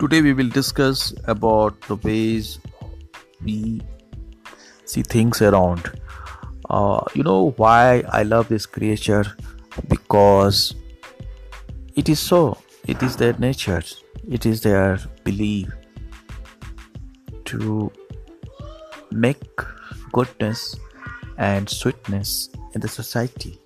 Today we will discuss about the ways we see things around. Uh, you know why I love this creature? Because it is so. It is their nature. It is their belief to make goodness and sweetness in the society.